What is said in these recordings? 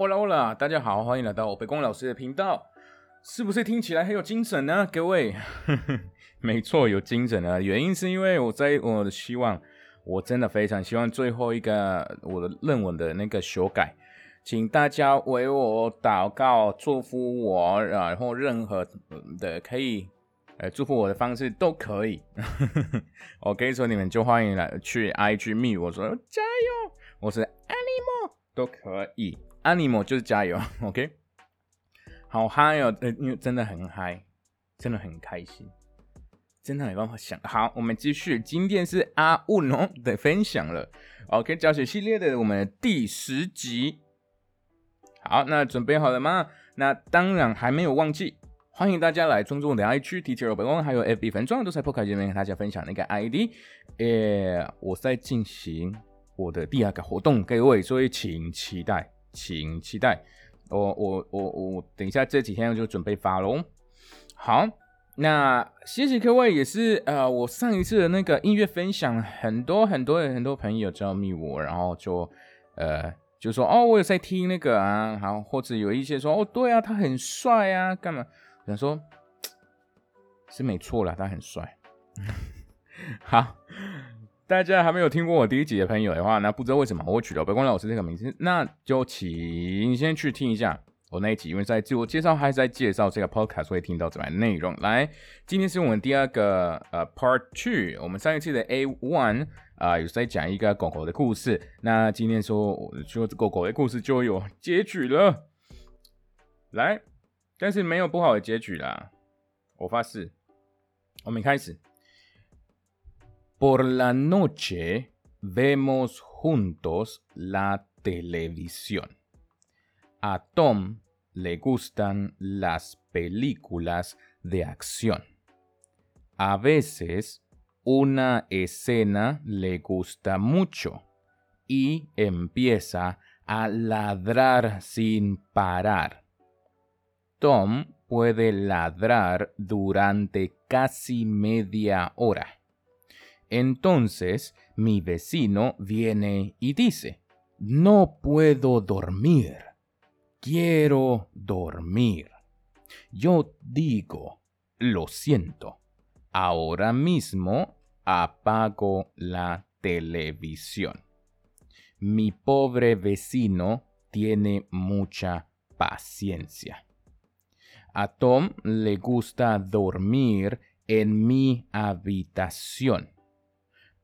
欧啦欧啦，大家好，欢迎来到北光老师的频道。是不是听起来很有精神呢？各位，没错，有精神啊。原因是因为我在我的希望，我真的非常希望最后一个我的论文的那个修改，请大家为我祷告，祝福我，然后任何的可以呃祝福我的方式都可以。我跟你说，你们就欢迎来去 IG 密我说加油，我是 Animal 都可以，Animal 就是加油，OK。好嗨哦！呃，因为真的很嗨，真的很开心，真的没办法想。好，我们继续，今天是阿雾农的分享了。OK，教学系列的我们第十集。好，那准备好了吗？那当然还没有忘记，欢迎大家来尊重我的 IG、T T R 本光，还有 FB 粉钻，都在 p o k 界面跟大家分享那个 ID。诶，我在进行我的第二个活动，各位，所以请期待，请期待。我我我我等一下这几天我就准备发喽。好，那谢谢各位，也是呃，我上一次的那个音乐分享，很多很多很多朋友找密我，然后就呃就说哦，我有在听那个啊，好，或者有一些说哦，对啊，他很帅啊，干嘛？想说，是没错啦，他很帅。好。大家还没有听过我第一集的朋友的话，那不知道为什么我取了白光老师这个名字，那就请先去听一下我那一集，因为在自我介绍还是在介绍这个 podcast 会听到怎么样内容。来，今天是我们第二个呃 part two，我们上一次的 A one 啊有在讲一个狗狗的故事，那今天说说狗狗的故事就有结局了。来，但是没有不好的结局啦，我发誓，我们开始。Por la noche vemos juntos la televisión. A Tom le gustan las películas de acción. A veces una escena le gusta mucho y empieza a ladrar sin parar. Tom puede ladrar durante casi media hora entonces mi vecino viene y dice, no puedo dormir, quiero dormir. Yo digo, lo siento, ahora mismo apago la televisión. Mi pobre vecino tiene mucha paciencia. A Tom le gusta dormir en mi habitación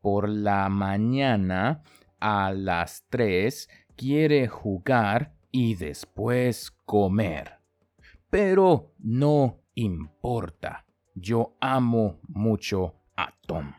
por la mañana a las 3 quiere jugar y después comer. Pero no importa. Yo amo mucho a Tom.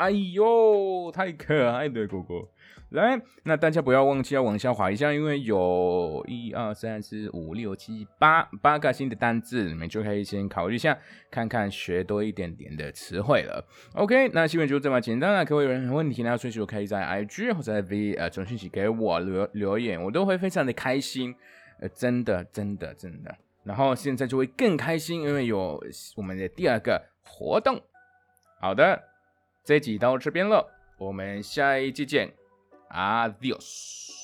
哎呦，太可爱的狗狗！来，那大家不要忘记要往下滑一下，因为有一二三四五六七八八个新的单字，你们就可以先考虑一下，看看学多一点点的词汇了。OK，那新闻就这么简单了。各位有任何问题呢，随时可以在 IG 或者在 V 呃传讯息给我留留言，我都会非常的开心。呃，真的真的真的。然后现在就会更开心，因为有我们的第二个活动。好的，这集到这边了，我们下一集见。Adiós.